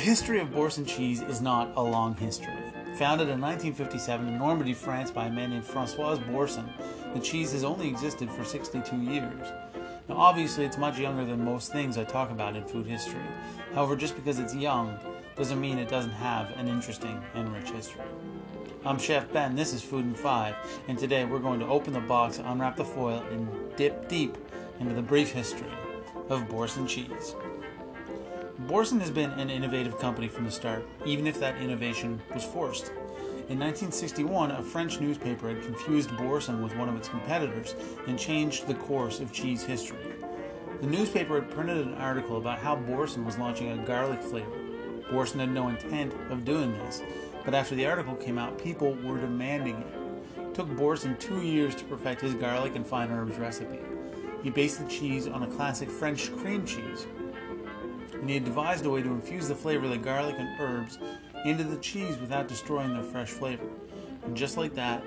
history of Boursin cheese is not a long history. Founded in 1957 in Normandy, France, by a man named Francois Boursin, the cheese has only existed for 62 years. Now, obviously, it's much younger than most things I talk about in food history. However, just because it's young doesn't mean it doesn't have an interesting and rich history. I'm Chef Ben, this is Food in 5, and today we're going to open the box, unwrap the foil, and dip deep into the brief history of Boursin cheese. Boursin has been an innovative company from the start, even if that innovation was forced. In 1961, a French newspaper had confused Boursin with one of its competitors and changed the course of cheese history. The newspaper had printed an article about how Boursin was launching a garlic flavor. Boursin had no intent of doing this, but after the article came out, people were demanding it. It took Boursin two years to perfect his garlic and fine herbs recipe. He based the cheese on a classic French cream cheese, and he had devised a way to infuse the flavor of the garlic and herbs into the cheese without destroying their fresh flavor. And just like that,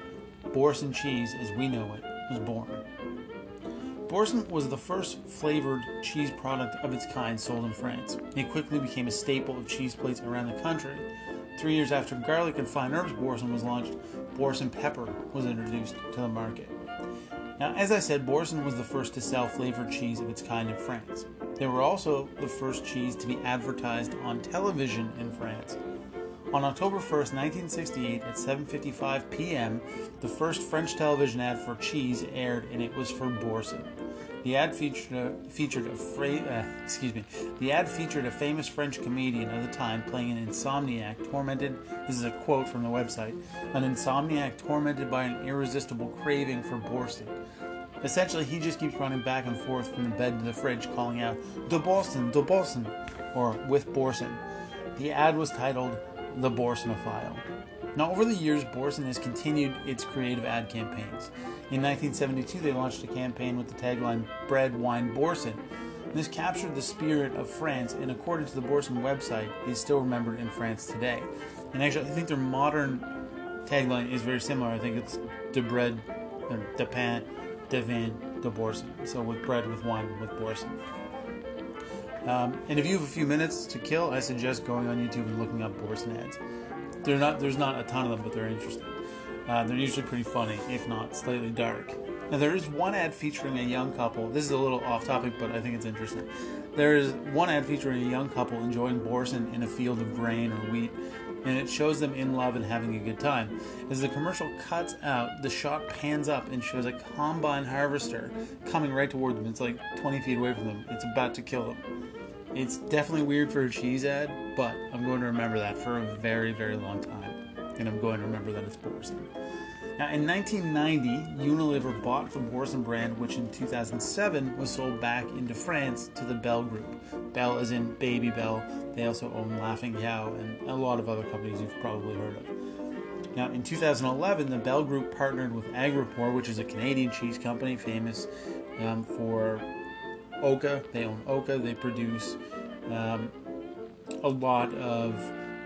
Boursin cheese, as we know it, was born. Boursin was the first flavored cheese product of its kind sold in France. It quickly became a staple of cheese plates around the country. Three years after garlic and fine herbs Boursin was launched, Boursin pepper was introduced to the market. Now, as I said, Boursin was the first to sell flavored cheese of its kind in France. They were also the first cheese to be advertised on television in France. On October 1st, 1968, at 7:55 p.m., the first French television ad for cheese aired, and it was for Boursin. The ad featured a, featured a fra- uh, excuse me. The ad featured a famous French comedian of the time playing an insomniac tormented. This is a quote from the website: "An insomniac tormented by an irresistible craving for Boursin." Essentially, he just keeps running back and forth from the bed to the fridge, calling out "De Boursin, De Boursin," or "With Boursin." The ad was titled "The Boursinophile." Now, over the years, Boursin has continued its creative ad campaigns. In 1972, they launched a campaign with the tagline "Bread, Wine, Boursin." This captured the spirit of France, and according to the Boursin website, is still remembered in France today. And actually, I think their modern tagline is very similar. I think it's "De bread, de pain, de vin, de Boursin." So with bread, with wine, with Boursin. Um, and if you have a few minutes to kill, I suggest going on YouTube and looking up Boursin ads. They're not, there's not a ton of them, but they're interesting. Uh, they're usually pretty funny, if not slightly dark. Now, there is one ad featuring a young couple. This is a little off topic, but I think it's interesting. There is one ad featuring a young couple enjoying Boursin in a field of grain or wheat, and it shows them in love and having a good time. As the commercial cuts out, the shot pans up and shows a combine harvester coming right toward them. It's like 20 feet away from them. It's about to kill them. It's definitely weird for a cheese ad, but I'm going to remember that for a very, very long time. And I'm going to remember that it's Boursin. Now, in 1990, Unilever bought the Boursin brand, which in 2007 was sold back into France to the Bel Group. Bel is in Babybel. They also own Laughing Cow and a lot of other companies you've probably heard of. Now, in 2011, the Bel Group partnered with Agropur, which is a Canadian cheese company famous um, for Oka. They own Oka. They produce um, a lot of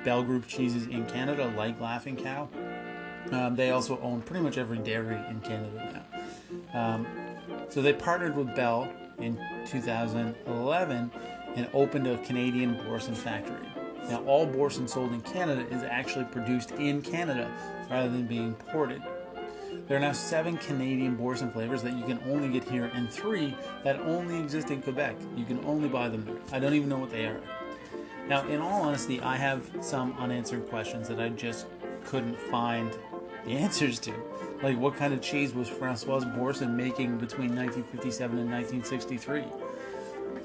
Bel Group cheeses in Canada, like Laughing Cow. Um, they also own pretty much every dairy in Canada now. Um, so they partnered with Bel in 2011 and opened a Canadian Boursin factory. Now, all Boursin sold in Canada is actually produced in Canada rather than being imported. There are now seven Canadian Boursin flavors that you can only get here, and three that only exist in Quebec. You can only buy them there. I don't even know what they are. Now, in all honesty, I have some unanswered questions that I just couldn't find the answers to. Like, what kind of cheese was Francois Boursin making between 1957 and 1963?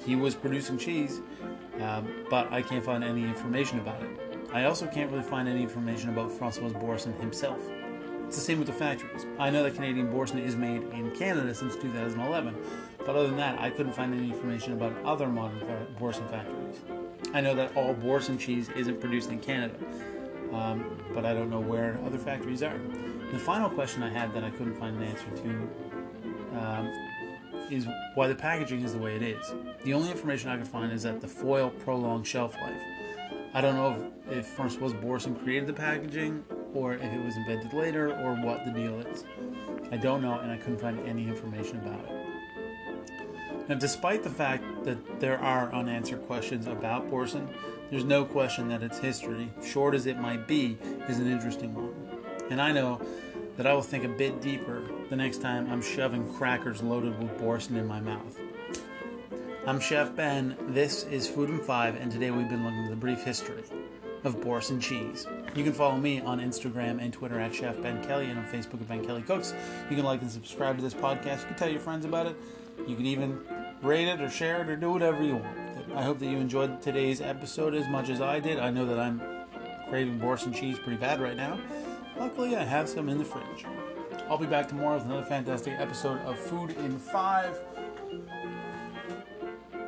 He was producing cheese, um, but I can't find any information about it. I also can't really find any information about Francois Boursin himself. It's the same with the factories. I know that Canadian Boursin is made in Canada since 2011, but other than that, I couldn't find any information about other modern Boursin factories. I know that all Boursin cheese isn't produced in Canada, um, but I don't know where other factories are. The final question I had that I couldn't find an answer to um, is why the packaging is the way it is. The only information I could find is that the foil prolonged shelf life. I don't know if, if Francois Boursin created the packaging or if it was invented later or what the deal is. I don't know and I couldn't find any information about it. Now, despite the fact that there are unanswered questions about Boursin, there's no question that its history, short as it might be, is an interesting one. And I know that I will think a bit deeper the next time I'm shoving crackers loaded with Boursin in my mouth. I'm Chef Ben, this is Food in Five, and today we've been looking at the brief history of Boursin cheese. You can follow me on Instagram and Twitter at Chef Ben Kelly and on Facebook at Ben Kelly Cooks. You can like and subscribe to this podcast. You can tell your friends about it. You can even rate it or share it or do whatever you want. I hope that you enjoyed today's episode as much as I did. I know that I'm craving Boursin cheese pretty bad right now. Luckily, I have some in the fridge. I'll be back tomorrow with another fantastic episode of Food in Five.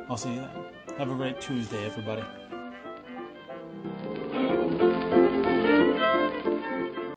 I'll see you then. Have a great Tuesday, everybody.